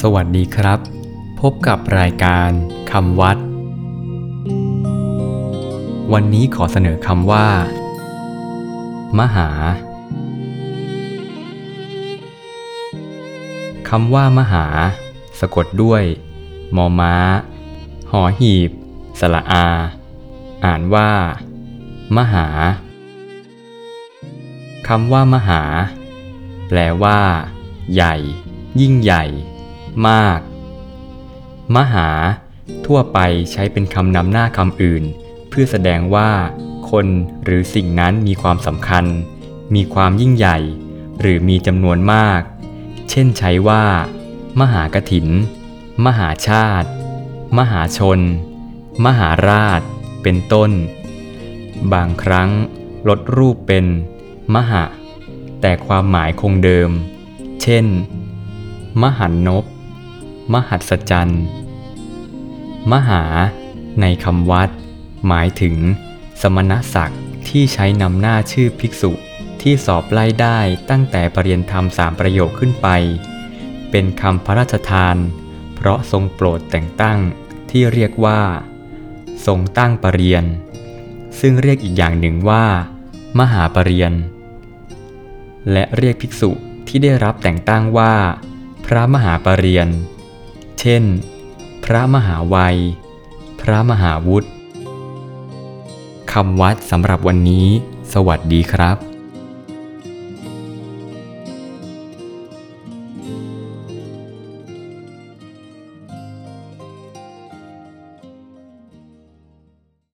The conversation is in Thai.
สวัสดีครับ พบกับรายการคำวัด วันนี้ขอเสนอคำว่า มหาคำว่ามหา สะกดด้วย มอม้า หอหีบสระอา อ่านว่า มหาคำว่ามหา แปลว่า ใหญ่ ยิ่งใหญ่ มาก มหา ทั่วไปใช้เป็นคำนำหน้าคำอื่น เพื่อแสดงว่า คนหรือสิ่งนั้นมีความสำคัญ มีความยิ่งใหญ่ หรือมีจำนวนมาก เช่นใช้ว่า มหากถิน มหาชาติ มหาชน มหาราช เป็นต้น บางครั้งลดรูปเป็น มหะแต่ความหมายคงเดิม เช่น มหันนบ มหัศจรรย์ มหา ในคำวัด หมายถึง สมณศักดิ์ที่ใช้นำหน้าชื่อภิกษุที่สอบไล่ได้ตั้งแต่ปรริยนธรรมสามประโยคขึ้นไป เป็นคำพระราชทาน เพราะทรงโปรดแต่งตั้งที่เรียกว่า ทรงตั้งปรริยน ซึ่งเรียกอีกอย่างหนึ่งว่า มหาปรริยน และเรียกภิกษุที่ได้รับแต่งตั้งว่า พระมหาปรริยน เช่น พระมหาวัย พระมหาวุฒิคำวัดสำหรับวันนี้ สวัสดีครับ